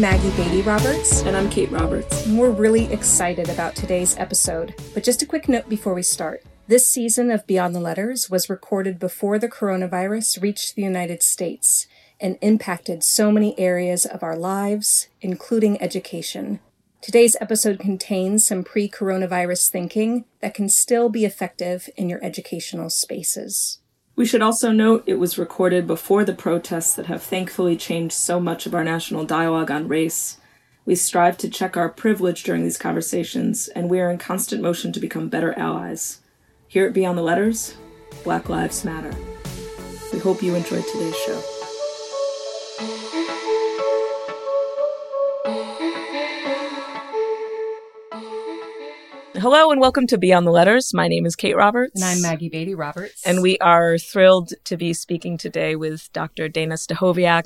I'm Maggie Beatty Roberts. And I'm Kate Roberts. And we're really excited about today's episode. But just a quick note before we start. This season of Beyond the Letters was recorded before the coronavirus reached the United States and impacted so many areas of our lives, including education. Today's episode contains some pre coronavirus thinking that can still be effective in your educational spaces. We should also note it was recorded before the protests that have thankfully changed so much of our national dialogue on race. We strive to check our privilege during these conversations, and we are in constant motion to become better allies. Here at Beyond the Letters, Black Lives Matter. We hope you enjoyed today's show. Hello and welcome to Beyond the Letters. My name is Kate Roberts. And I'm Maggie Beatty Roberts. And we are thrilled to be speaking today with Dr. Dana Stachowiak.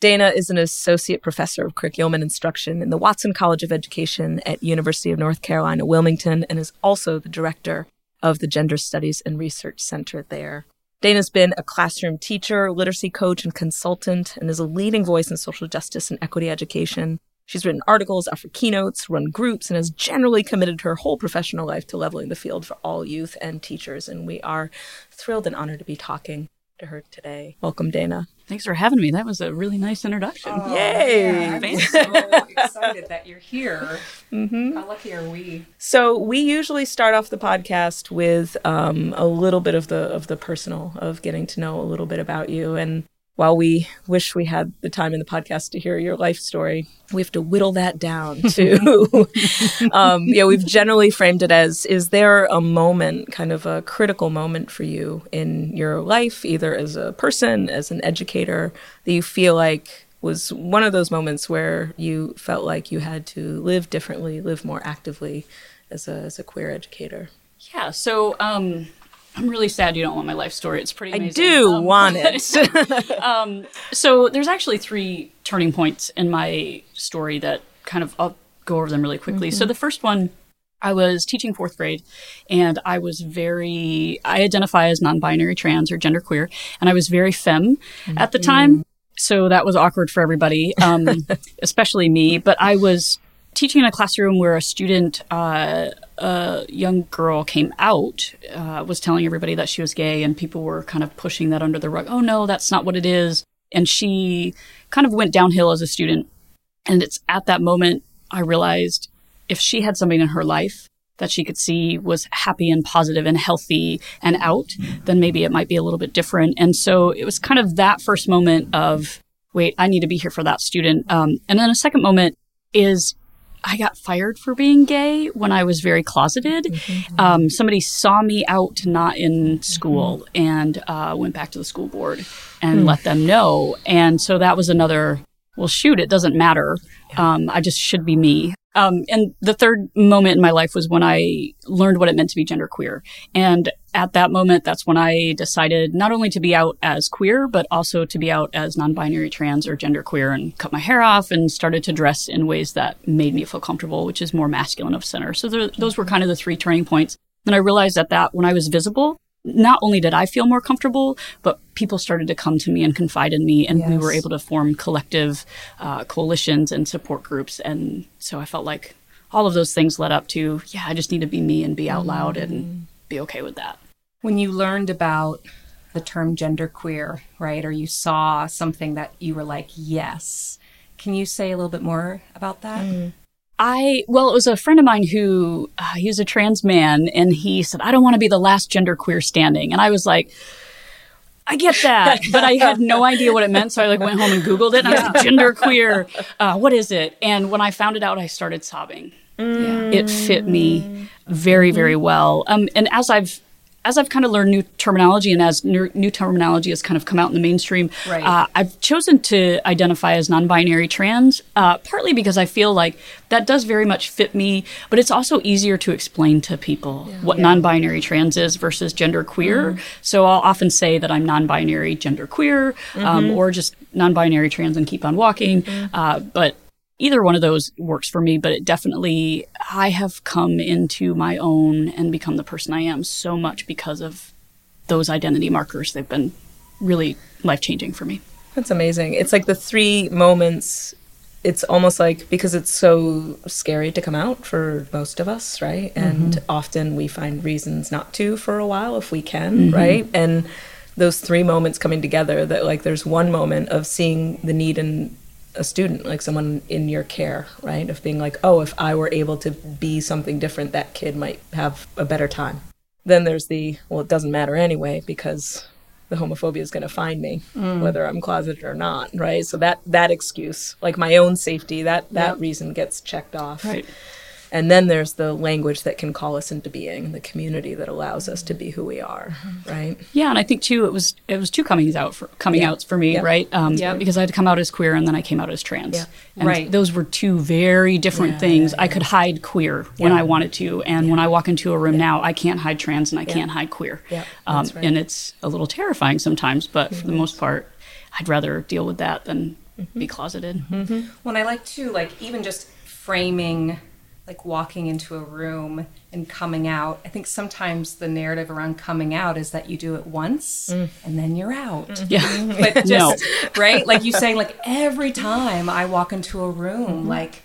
Dana is an associate professor of curriculum and instruction in the Watson College of Education at University of North Carolina, Wilmington, and is also the director of the Gender Studies and Research Center there. Dana's been a classroom teacher, literacy coach, and consultant, and is a leading voice in social justice and equity education. She's written articles, offered keynotes, run groups, and has generally committed her whole professional life to leveling the field for all youth and teachers. And we are thrilled and honored to be talking to her today. Welcome, Dana. Thanks for having me. That was a really nice introduction. Oh, Yay! Yeah, I'm so excited that you're here. Mm-hmm. How lucky are we? So we usually start off the podcast with um, a little bit of the of the personal of getting to know a little bit about you and while we wish we had the time in the podcast to hear your life story, we have to whittle that down to, um, yeah, we've generally framed it as is there a moment, kind of a critical moment for you in your life, either as a person, as an educator, that you feel like was one of those moments where you felt like you had to live differently, live more actively as a, as a queer educator? Yeah. So, um, I'm really sad you don't want my life story. It's pretty amazing. I do um, want it. um, so there's actually three turning points in my story that kind of I'll go over them really quickly. Mm-hmm. So the first one, I was teaching fourth grade, and I was very I identify as non-binary, trans, or genderqueer, and I was very femme mm-hmm. at the time. So that was awkward for everybody, um, especially me. But I was teaching in a classroom where a student, uh, a young girl came out, uh, was telling everybody that she was gay, and people were kind of pushing that under the rug. Oh, no, that's not what it is. And she kind of went downhill as a student. And it's at that moment I realized if she had somebody in her life that she could see was happy and positive and healthy and out, then maybe it might be a little bit different. And so it was kind of that first moment of, wait, I need to be here for that student. Um, and then a second moment is I got fired for being gay when I was very closeted. Mm-hmm. Um, somebody saw me out not in school mm-hmm. and uh, went back to the school board and mm. let them know. And so that was another, well, shoot, it doesn't matter. Um, I just should be me. Um, and the third moment in my life was when I learned what it meant to be genderqueer. And at that moment, that's when I decided not only to be out as queer, but also to be out as non binary trans or genderqueer and cut my hair off and started to dress in ways that made me feel comfortable, which is more masculine of center. So there, those were kind of the three turning points. Then I realized that that when I was visible, not only did I feel more comfortable, but people started to come to me and confide in me, and yes. we were able to form collective uh, coalitions and support groups. And so I felt like all of those things led up to, yeah, I just need to be me and be out mm-hmm. loud and be okay with that. When you learned about the term genderqueer, right, or you saw something that you were like, yes, can you say a little bit more about that? Mm. I, well, it was a friend of mine who, uh, he was a trans man and he said, I don't want to be the last genderqueer standing. And I was like, I get that, but I had no idea what it meant. So I like went home and Googled it and yeah. I was like, genderqueer, uh, what is it? And when I found it out, I started sobbing. Mm. It fit me very, very well. Um, and as I've as I've kind of learned new terminology and as new, new terminology has kind of come out in the mainstream, right. uh, I've chosen to identify as non binary trans, uh, partly because I feel like that does very much fit me, but it's also easier to explain to people yeah. what yeah. non binary trans is versus gender queer. Mm-hmm. So I'll often say that I'm non binary gender queer um, mm-hmm. or just non binary trans and keep on walking. Mm-hmm. Uh, but either one of those works for me, but it definitely, I have come into my own and become the person I am so much because of those identity markers. They've been really life changing for me. That's amazing. It's like the three moments it's almost like because it's so scary to come out for most of us, right? And mm-hmm. often we find reasons not to for a while if we can, mm-hmm. right? And those three moments coming together that like there's one moment of seeing the need in a student, like someone in your care, right? Of being like, oh, if I were able to be something different, that kid might have a better time. Then there's the, well, it doesn't matter anyway because the homophobia is going to find me mm. whether i'm closeted or not right so that that excuse like my own safety that that yep. reason gets checked off right and then there's the language that can call us into being the community that allows us to be who we are right yeah and i think too it was it was two comings out for coming yeah. outs for me right um yeah. because i had to come out as queer and then i came out as trans yeah. and right those were two very different yeah, things i could hide queer when i wanted to and when i walk into a room now i can't hide trans and i can't hide queer yeah. Um, right. and it's a little terrifying sometimes but mm-hmm. for the most part i'd rather deal with that than mm-hmm. be closeted mm-hmm. when i like to like even just framing like walking into a room and coming out. I think sometimes the narrative around coming out is that you do it once mm. and then you're out. Yeah. But just, no. right? Like you saying, like every time I walk into a room, mm-hmm. like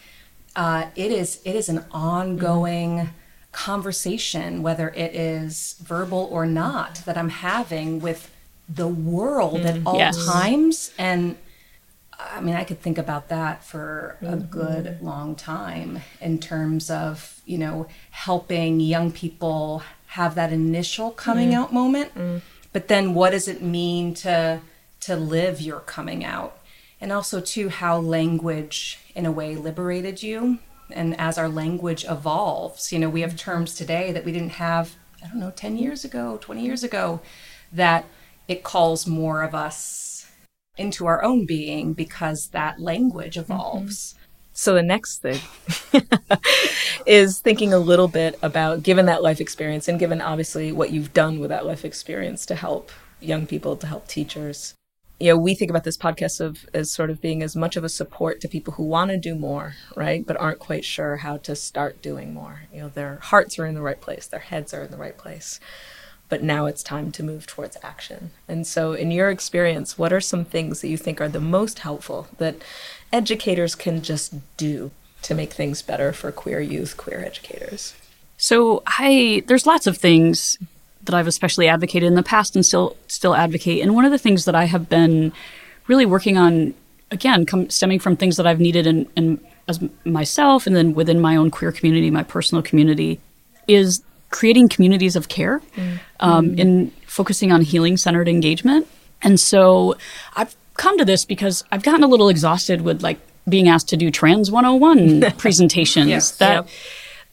uh, it is, it is an ongoing mm. conversation, whether it is verbal or not, that I'm having with the world at mm. all yes. times. And I mean, I could think about that for a mm-hmm. good long time in terms of, you know, helping young people have that initial coming mm. out moment. Mm. But then what does it mean to to live your coming out? And also too how language in a way liberated you. And as our language evolves, you know, we have terms today that we didn't have, I don't know, 10 years ago, 20 years ago, that it calls more of us into our own being because that language mm-hmm. evolves. Mm-hmm. So the next thing is thinking a little bit about given that life experience and given obviously what you've done with that life experience to help young people, to help teachers. You know, we think about this podcast of as sort of being as much of a support to people who want to do more, right? But aren't quite sure how to start doing more. You know, their hearts are in the right place, their heads are in the right place but now it's time to move towards action. And so, in your experience, what are some things that you think are the most helpful that educators can just do to make things better for queer youth, queer educators? So, I there's lots of things that I've especially advocated in the past and still still advocate. And one of the things that I have been really working on, again, stemming from things that I've needed in, in as myself and then within my own queer community, my personal community, is creating communities of care mm-hmm. um, in focusing on healing centered engagement. And so I've come to this because I've gotten a little exhausted with like being asked to do Trans 101 presentations yes, that yep.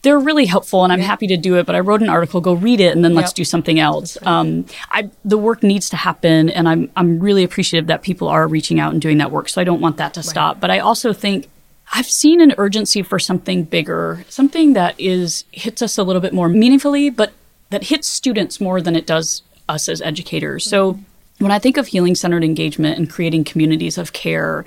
they're really helpful and I'm happy to do it, but I wrote an article, go read it and then let's do something else. Um, I, the work needs to happen and I'm, I'm really appreciative that people are reaching out and doing that work. So I don't want that to right. stop. But I also think I've seen an urgency for something bigger, something that is hits us a little bit more meaningfully, but that hits students more than it does us as educators. So mm-hmm. when I think of healing centered engagement and creating communities of care,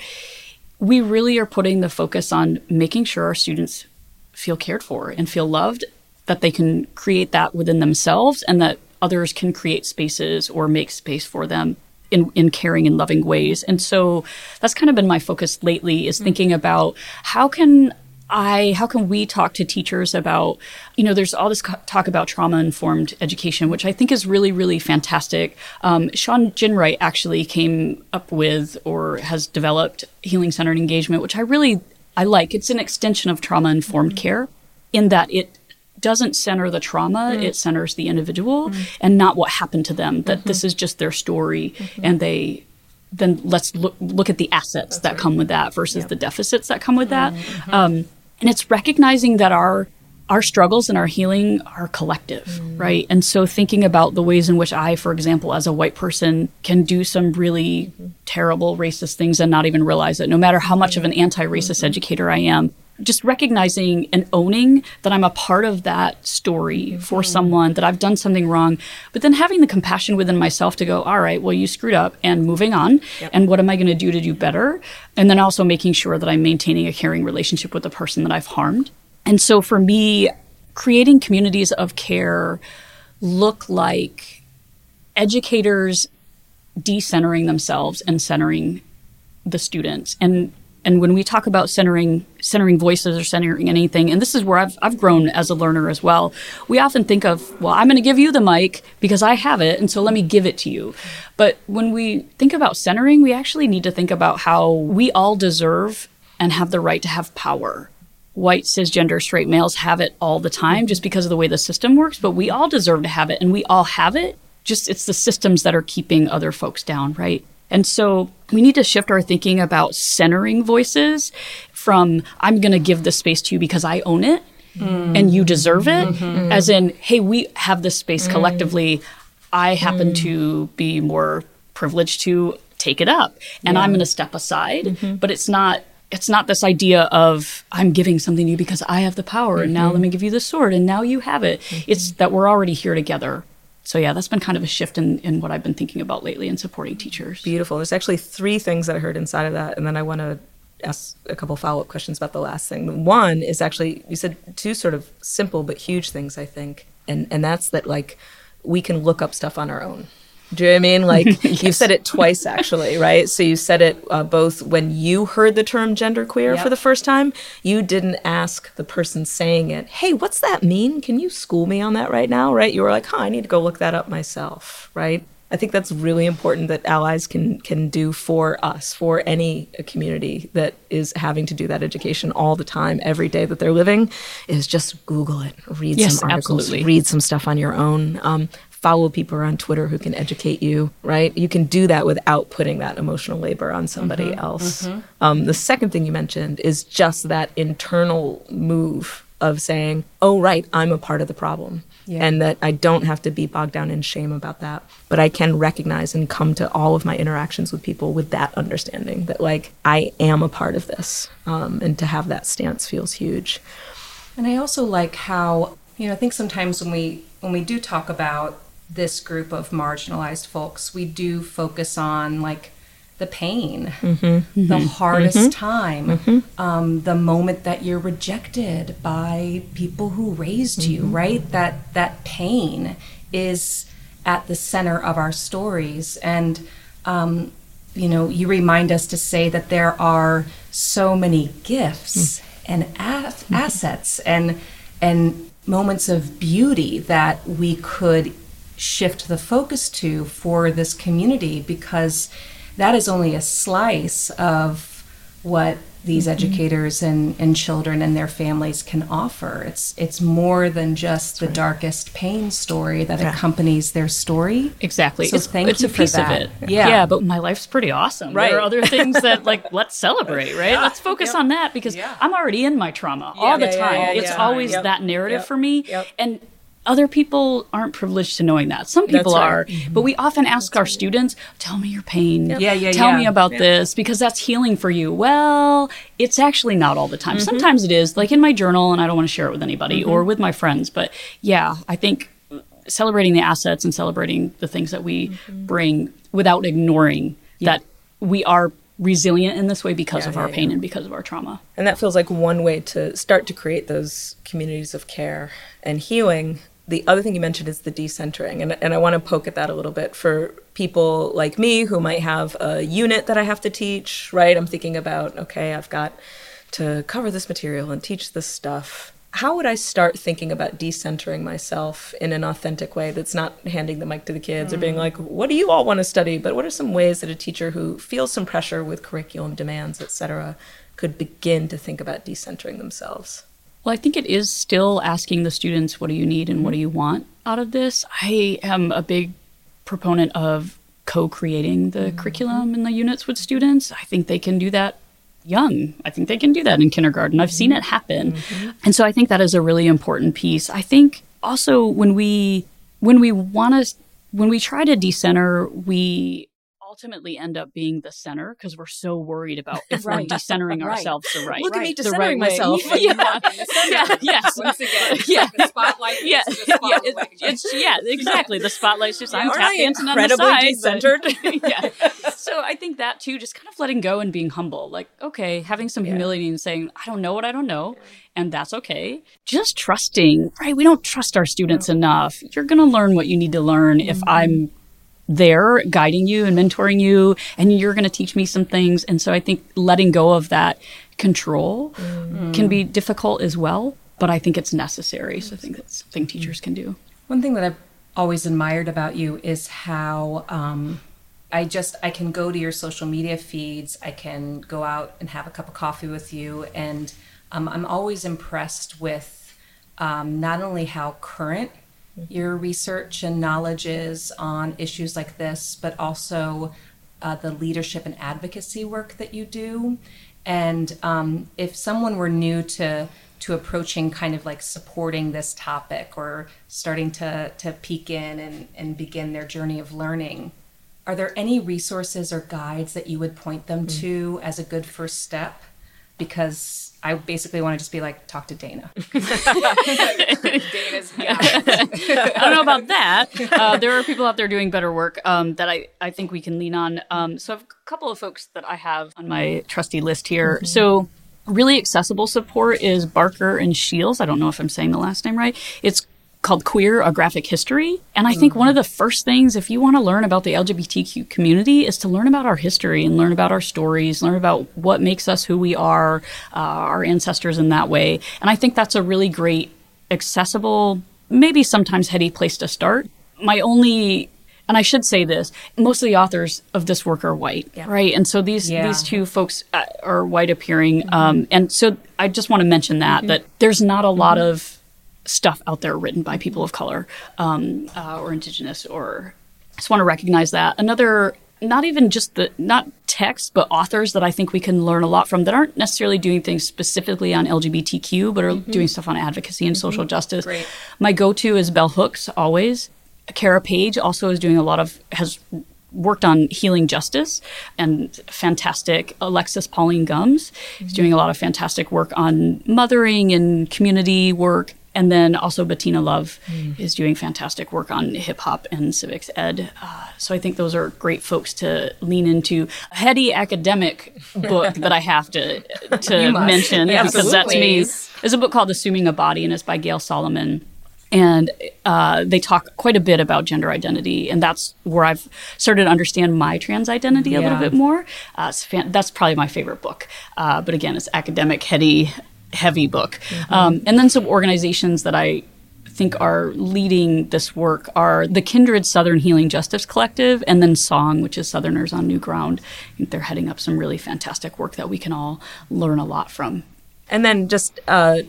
we really are putting the focus on making sure our students feel cared for and feel loved, that they can create that within themselves and that others can create spaces or make space for them in, in caring and loving ways. And so that's kind of been my focus lately is mm-hmm. thinking about how can I, how can we talk to teachers about, you know, there's all this talk about trauma informed education, which I think is really, really fantastic. Um, Shawn Ginwright actually came up with or has developed healing centered engagement, which I really I like. It's an extension of trauma informed mm-hmm. care in that it doesn't center the trauma, mm. it centers the individual mm. and not what happened to them, that mm-hmm. this is just their story mm-hmm. and they then let's look look at the assets That's that right. come with that versus yep. the deficits that come with that. Mm-hmm. Um, and it's recognizing that our our struggles and our healing are collective, mm. right? And so thinking about the ways in which I, for example, as a white person, can do some really mm-hmm. terrible racist things and not even realize it, no matter how much of an anti-racist mm-hmm. educator I am just recognizing and owning that I'm a part of that story mm-hmm. for someone, that I've done something wrong, but then having the compassion within myself to go, all right, well, you screwed up and moving on. Yep. And what am I going to do to do better? And then also making sure that I'm maintaining a caring relationship with the person that I've harmed. And so for me, creating communities of care look like educators decentering themselves and centering the students and And when we talk about centering centering voices or centering anything, and this is where I've I've grown as a learner as well. We often think of, well, I'm going to give you the mic because I have it, and so let me give it to you. But when we think about centering, we actually need to think about how we all deserve and have the right to have power. White cisgender straight males have it all the time just because of the way the system works, but we all deserve to have it, and we all have it. Just it's the systems that are keeping other folks down, right? And so we need to shift our thinking about centering voices from I'm going to give this space to you because I own it mm. and you deserve it, mm-hmm. as in, hey, we have this space mm. collectively. I happen mm. to be more privileged to take it up and yeah. I'm going to step aside. Mm-hmm. But it's not it's not this idea of I'm giving something to you because I have the power mm-hmm. and now mm-hmm. let me give you the sword and now you have it. Mm-hmm. It's that we're already here together so yeah, that's been kind of a shift in, in what I've been thinking about lately in supporting teachers. Beautiful. There's actually three things that I heard inside of that, and then I want to ask a couple follow up questions about the last thing. One is actually you said two sort of simple but huge things, I think, and and that's that like we can look up stuff on our own. Do you know what I mean? Like yes. you've said it twice, actually, right? So you said it uh, both when you heard the term genderqueer yep. for the first time. You didn't ask the person saying it, "Hey, what's that mean? Can you school me on that right now?" Right? You were like, "Huh, I need to go look that up myself." Right? I think that's really important that allies can can do for us, for any community that is having to do that education all the time, every day that they're living, is just Google it, read yes, some articles, absolutely. read some stuff on your own. Um, follow people on Twitter who can educate you, right? You can do that without putting that emotional labor on somebody mm-hmm, else. Mm-hmm. Um, the second thing you mentioned is just that internal move of saying, oh, right, I'm a part of the problem. Yeah. And that I don't have to be bogged down in shame about that. But I can recognize and come to all of my interactions with people with that understanding that, like, I am a part of this. Um, and to have that stance feels huge. And I also like how, you know, I think sometimes when we when we do talk about this group of marginalized folks, we do focus on like the pain, mm-hmm. the mm-hmm. hardest mm-hmm. time, mm-hmm. um, the moment that you're rejected by people who raised you, mm-hmm. right? That that pain is at the center of our stories, and um, you know, you remind us to say that there are so many gifts mm. and mm-hmm. assets and and moments of beauty that we could shift the focus to for this community because that is only a slice of what these mm-hmm. educators and, and children and their families can offer. It's it's more than just the right. darkest pain story that yeah. accompanies their story. Exactly. So it's, thank it's you a piece that. of it. Yeah. yeah, but my life's pretty awesome. Right. There are other things that like let's celebrate, right? Yeah. Let's focus yep. on that because yeah. I'm already in my trauma all the time. it's always yep. that narrative yep. for me. And other people aren't privileged to knowing that. Some people right. are, mm-hmm. but we often ask that's our right. students, "Tell me your pain. Yep. Yeah, yeah, Tell yeah. me about yeah. this because that's healing for you." Well, it's actually not all the time. Mm-hmm. Sometimes it is, like in my journal, and I don't want to share it with anybody mm-hmm. or with my friends. But yeah, I think celebrating the assets and celebrating the things that we mm-hmm. bring without ignoring yeah. that we are resilient in this way because yeah, of our yeah, pain yeah. and because of our trauma. And that feels like one way to start to create those communities of care and healing the other thing you mentioned is the decentering, and, and I want to poke at that a little bit for people like me who might have a unit that I have to teach, right? I'm thinking about, okay, I've got to cover this material and teach this stuff. How would I start thinking about decentering myself in an authentic way that's not handing the mic to the kids mm. or being mm. like, what do you all want to study? But what are some ways that a teacher who feels some pressure with curriculum demands, etc could begin to think about decentering themselves? Well, I think it is still asking the students, what do you need and what do you want out of this? I am a big proponent of co creating the mm-hmm. curriculum and the units with students. I think they can do that young. I think they can do that in kindergarten. I've seen it happen. Mm-hmm. And so I think that is a really important piece. I think also when we when we want to when we try to decenter, we ultimately end up being the center because we're so worried about if right. we're decentering right. ourselves the right. Look right. at me decentering right myself. yeah. yeah. Yes. Once again, yeah. the spotlight. Yeah. yeah. It's, yeah. Exactly. The spotlight's just yeah. I'm dancing on the side. Decentered. yeah. So I think that too, just kind of letting go and being humble. Like, okay, having some yeah. humility and saying, I don't know what I don't know and that's okay. Just trusting, right? We don't trust our students enough. You're going to learn what you need to learn mm-hmm. if I'm there guiding you and mentoring you and you're going to teach me some things and so i think letting go of that control mm. can be difficult as well but i think it's necessary so i think that's something teachers can do one thing that i've always admired about you is how um, I just I can go to your social media feeds. I can go out and have a cup of coffee with you, and um, I'm always impressed with um, not only how current your research and knowledge is on issues like this, but also uh, the leadership and advocacy work that you do. And um, if someone were new to to approaching kind of like supporting this topic or starting to to peek in and, and begin their journey of learning, are there any resources or guides that you would point them mm. to as a good first step? Because I basically want to just be like, talk to Dana. Dana's I don't know about that. Uh, there are people out there doing better work um, that I, I think we can lean on. Um, so I have a couple of folks that I have on my trusty list here. Mm-hmm. So really accessible support is Barker and Shields. I don't know if I'm saying the last name right. It's called Queer, a graphic history. And I think mm-hmm. one of the first things, if you want to learn about the LGBTQ community, is to learn about our history and learn about our stories, learn about what makes us who we are, uh, our ancestors in that way. And I think that's a really great, accessible, maybe sometimes heady place to start. My only and I should say this: most of the authors of this work are white, yeah. right? And so these yeah. these two folks uh, are white appearing, mm-hmm. um, and so I just want to mention that mm-hmm. that there's not a lot mm-hmm. of stuff out there written by people of color um, uh, or indigenous or just want to recognize that another not even just the not text but authors that i think we can learn a lot from that aren't necessarily doing things specifically on lgbtq but are mm-hmm. doing stuff on advocacy and mm-hmm. social justice Great. my go-to is bell hooks always cara page also is doing a lot of has worked on healing justice and fantastic alexis pauline gumbs mm-hmm. is doing a lot of fantastic work on mothering and community work and then also Bettina Love mm. is doing fantastic work on hip hop and civics ed. Uh, so I think those are great folks to lean into. A heady academic book that I have to to mention because that's me. Is a book called Assuming a Body and it's by Gayle Salamon. And uh, they talk quite a bit about gender identity, and that's where I've started to understand my trans identity yeah. a little bit more. Uh, fan- that's probably my favorite book. Uh, but again, it's academic, heady, heavy book. Mm-hmm. Um, and then some organizations that I think are leading this work are the Kindred Southern Healing Justice Collective and then Song, which is Southerners on New Ground. I think they're heading up some really fantastic work that we can all learn a lot from. And then just uh,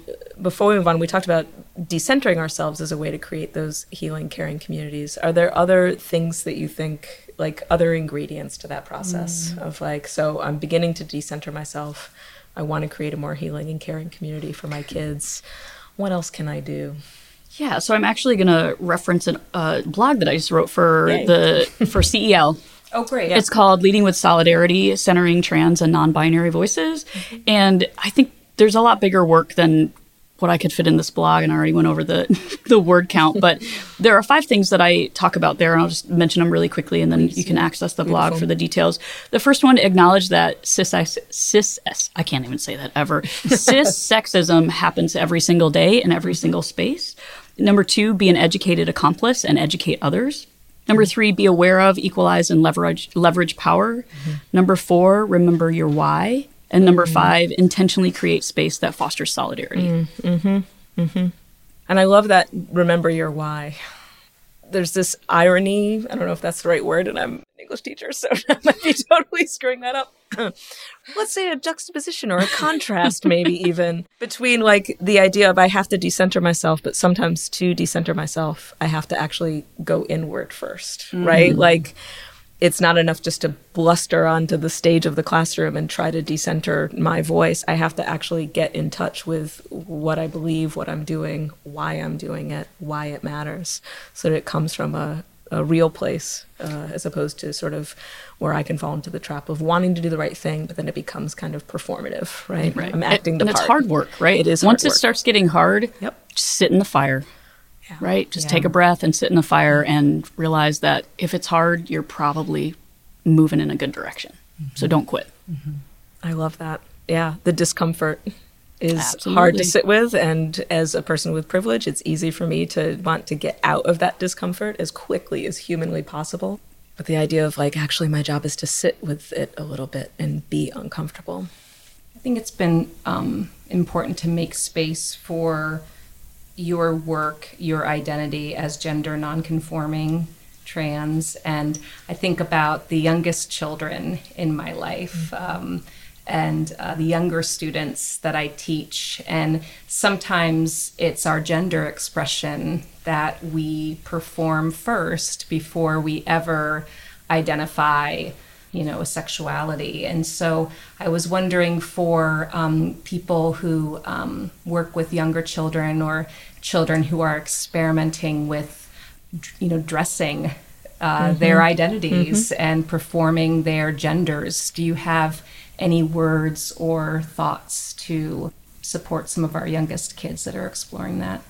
before we move on, we talked about decentering ourselves as a way to create those healing, caring communities. Are there other things that you think, like other ingredients to that process mm. of like, so I'm beginning to decenter myself I want to create a more healing and caring community for my kids. What else can I do? Yeah, so I'm actually going to reference a uh, blog that I just wrote for Yay. the for CEL. Oh, great! Yeah. It's called "Leading with Solidarity: Centering Trans and Non-Binary Voices," mm-hmm. and I think there's a lot bigger work than what I could fit in this blog, and I already went over the the word count. But there are five things that I talk about there, and I'll just mention them really quickly, and then you can access the blog Beautiful. for the details. The first one, acknowledge that cis cis I can't even say that ever. cis sexism happens every single day in every single space. Number two, be an educated accomplice and educate others. Number three, be aware of, equalize, and leverage leverage power. Mm-hmm. Number four, remember your why. And number mm-hmm. five, intentionally create space that fosters solidarity. Mm-hmm. Mm-hmm. And I love that remember your why. There's this irony, I don't know if that's the right word, and I'm an English teacher, so I might be totally screwing that up. Let's say a juxtaposition or a contrast, maybe even between like the idea of I have to decenter myself, but sometimes to decenter myself, I have to actually go inward 1st right? Mm-hmm. Like, it's not enough just to bluster onto the stage of the classroom and try to decenter my voice. I have to actually get in touch with what I believe, what I'm doing, why I'm doing it, why it matters, so that it comes from a, a real place uh, as opposed to sort of where I can fall into the trap of wanting to do the right thing, but then it becomes kind of performative, right? Right. I'm acting it, the and part. it's hard work, right? It is. Once it starts getting hard, yep. just sit in the fire yeah. right? Just yeah. take a breath and sit in the fire and realize that if it's hard, you're probably moving in a good direction. Mm-hmm. So don't quit. Mm-hmm. I love that. Yeah, the discomfort is Absolutely. hard to sit with. And as a person with privilege, it's easy for me to want to get out of that discomfort as quickly as humanly possible. But the idea of like, actually, my job is to sit with it a little bit and be uncomfortable. I think it's been um, important to make space for your work, your identity as gender nonconforming, trans, and I think about the youngest children in my life. Um, and uh, the younger students that I teach. And sometimes it's our gender expression that we perform first before we ever identify you know, sexuality. And so I was wondering for um, people who um, work with younger children or children who are experimenting with, you know, dressing uh, mm-hmm. their identities mm-hmm. and performing their genders. Do you have any words or thoughts to support some of our youngest kids that are exploring that?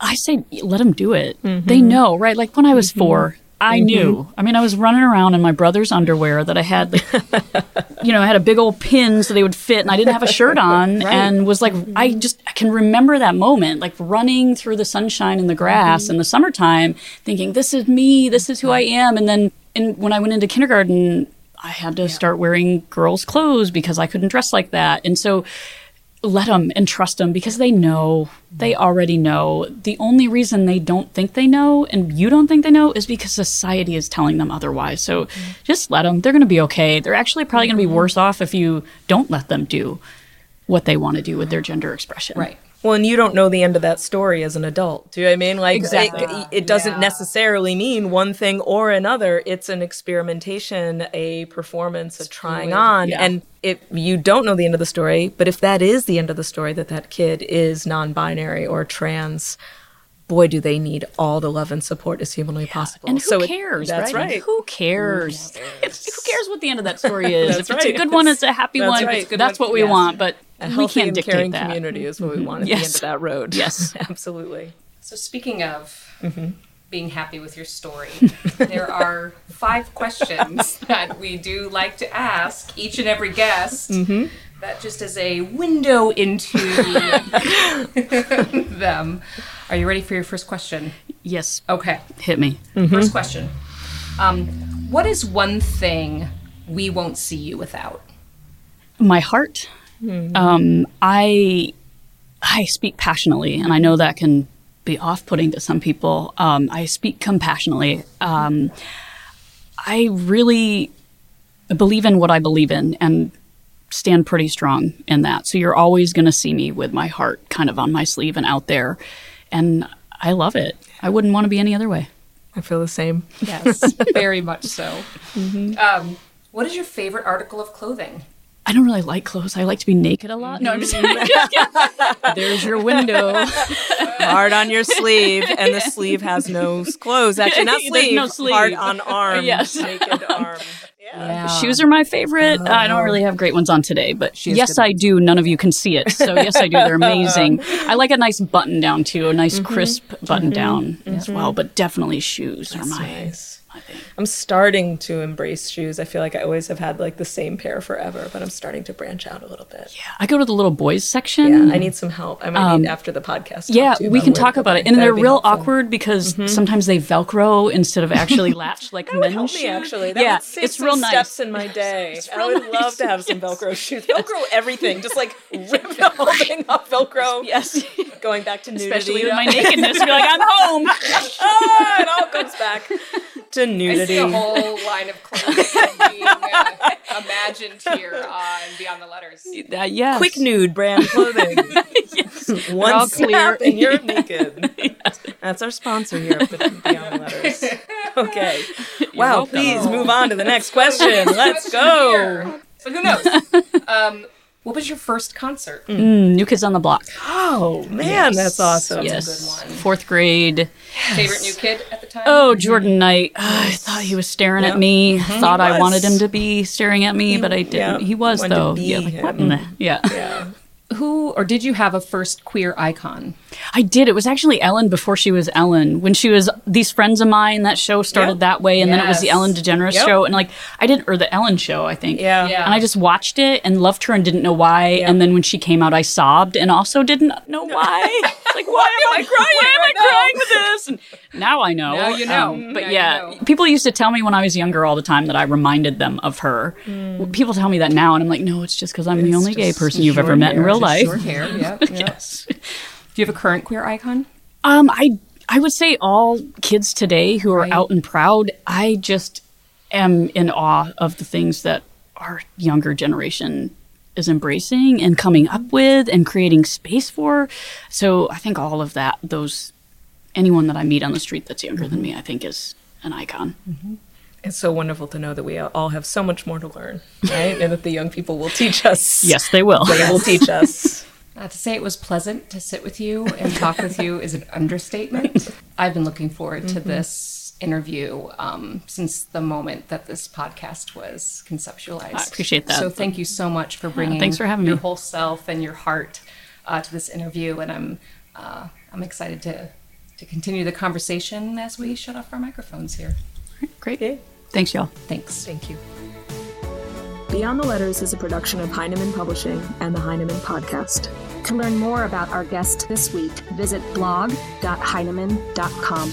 I say let them do it. Mm-hmm. They know, right? Like when I was mm-hmm. 4, I mm-hmm. knew. I mean, I was running around in my brother's underwear that I had, like, you know, I had a big old pin so they would fit, and I didn't have a shirt on, right. and was like, I just I can remember that moment, like running through the sunshine and the grass mm-hmm. in the summertime, thinking, "This is me. This is who I am." And then, and when I went into kindergarten, I had to yeah. start wearing girls' clothes because I couldn't dress like that, and so let them and trust them because they know. They already know. The only reason they don't think they know and you don't think they know is because society is telling them otherwise. So mm-hmm. just let them they're going to be okay. They're actually probably going to be mm-hmm. worse off if you don't let them do what they want to do with their gender expression. Right well, and you don't know the end of that story as an adult. Do you know what I mean? Like, exactly. it, it doesn't yeah. necessarily mean one thing or another. It's an experimentation, a performance, a trying on. Yeah. And if you don't know the end of the story, but if that is the end of the story, that that kid is non binary or trans, boy, do they need all the love and support as humanly yeah. possible. And who so cares? It, that's right. right. Who cares? Who cares? who cares what the end of that story is? if right. it's a good one, it's a happy that's one. Right. That's what we yes. want. But a we can't and caring that. community is what mm-hmm. we want at yes. the end of that road. Yes, absolutely. So speaking of mm-hmm. being happy with your story, there are five questions that we do like to ask each and every guest. Mm-hmm. That just as a window into them. Are you ready for your first question? Yes. Okay. Hit me. Mm-hmm. First question. Um, what is one thing we won't see you without? My heart. Mm-hmm. Um, I I speak passionately, and I know that can be off-putting to some people. Um, I speak compassionately. Um, I really believe in what I believe in, and stand pretty strong in that. So you're always going to see me with my heart kind of on my sleeve and out there, and I love it. I wouldn't want to be any other way. I feel the same. Yes, very much so. Mm-hmm. Um, what is your favorite article of clothing? I don't really like clothes. I like to be naked a lot. No, I'm just, mm-hmm. There's your window. Hard on your sleeve, and the sleeve has no clothes. Actually, not sleeve. no sleeve. Hard on arm. Yes. Naked arm. Yeah. yeah. Shoes are my favorite. Uh, I don't really have great ones on today, but yes, I do. None of you can see it. So, yes, I do. They're amazing. I like a nice button down, too, a nice mm-hmm. crisp button mm-hmm. down mm-hmm. as well, but definitely shoes That's are my. Nice I'm starting to embrace shoes. I feel like I always have had like the same pair forever, but I'm starting to branch out a little bit. Yeah, I go to the little boys section. Yeah, I need some help. I might um, need after the podcast. Yeah, we can talk about it, and they're real helpful. awkward because mm-hmm. sometimes they Velcro instead of actually latch like that men's shoes. Actually, that yeah, it's real nice. Steps in my day. I would nice. love to have some yes. Velcro shoes. Velcro everything, just like rip the whole thing off Velcro. Yes, going back to nudity, especially with my nakedness. You're like, I'm home. ah, it all comes back to nudity. I see a whole line of clothing being uh, imagined here on Beyond the Letters. Uh, yes. Quick nude brand clothing. yes. One all clear and you're naked. yes. That's our sponsor here at Beyond the Letters. Okay. You're wow, welcome. please move on to the next question. Let's go. So who knows? Um, what was your first concert? Mm, New Kids on the Block. Oh man, yes. that's awesome. Yes, fourth grade. Yes. Favorite new kid at the time? Oh, Jordan Knight. Oh, I thought he was staring at me. Mm-hmm. Thought I wanted him to be staring at me, he, but I didn't. Yeah. He was though. Yeah, like, what in the? Yeah. Yeah who or did you have a first queer icon? I did. It was actually Ellen before she was Ellen. When she was these friends of mine, that show started yep. that way, and yes. then it was the Ellen DeGeneres yep. show, and like I didn't, or the Ellen show, I think. Yeah. yeah. And I just watched it and loved her and didn't know why. Yep. And then when she came out, I sobbed and also didn't know why. like, why am I crying? Why am I crying with this? And now I know. Now you know. Um, but Now yeah, you know. people used to tell me when I was younger all the time that I reminded them of her. People tell me that now, and I'm like, no, it's just because I'm the only gay person you've ever met in hair, real life. Short hair. Yep. yep. yes. Do you have a current queer icon? Um, I I would say all kids today who are Right. out and proud. I just am in awe of the things that our younger generation is embracing and coming up with and creating space for. So I think all of that, those anyone that I meet on the street that's younger than me, I think is an icon. It's so wonderful to know that we all have so much more to learn, right? and that the young people will teach us. Yes, they will. They will teach us. Not to say it was pleasant to sit with you and talk with you is an understatement. I've been looking forward to this interview um, since the moment that this podcast was conceptualized. I appreciate that. So thank you so much for bringing thanks for having your me. whole self and your heart uh, to this interview, and I'm uh, I'm excited to to continue the conversation as we shut off our microphones here. Great. Thanks, y'all. Thanks. Thank you. Beyond the Letters is a production of Heinemann Publishing and the Heinemann Podcast. To learn more about our guest this week, visit blog.heinemann.com.